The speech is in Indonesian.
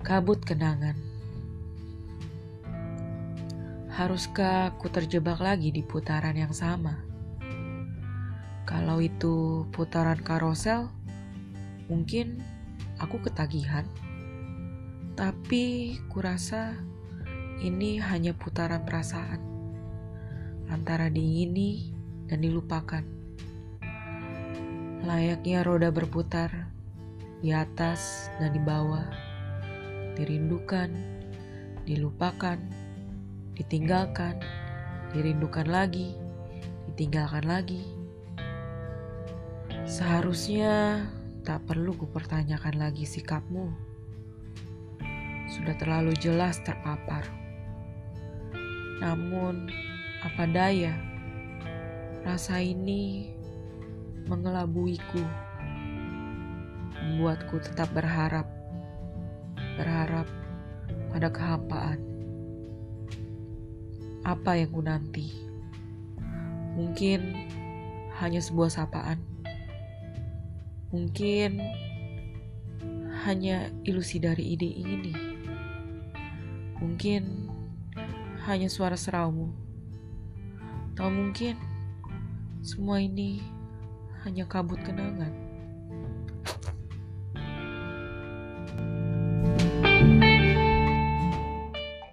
Kabut kenangan. Haruskah ku terjebak lagi di putaran yang sama? Kalau itu putaran karosel, mungkin aku ketagihan. Tapi kurasa ini hanya putaran perasaan antara diingini dan dilupakan. Layaknya roda berputar di atas dan di bawah dirindukan, dilupakan, ditinggalkan, dirindukan lagi, ditinggalkan lagi. Seharusnya tak perlu kupertanyakan lagi sikapmu. Sudah terlalu jelas terpapar. Namun, apa daya, rasa ini mengelabuiku, membuatku tetap berharap berharap pada kehampaan. Apa yang ku nanti? Mungkin hanya sebuah sapaan. Mungkin hanya ilusi dari ide ini. Mungkin hanya suara seraumu. Atau mungkin semua ini hanya kabut kenangan.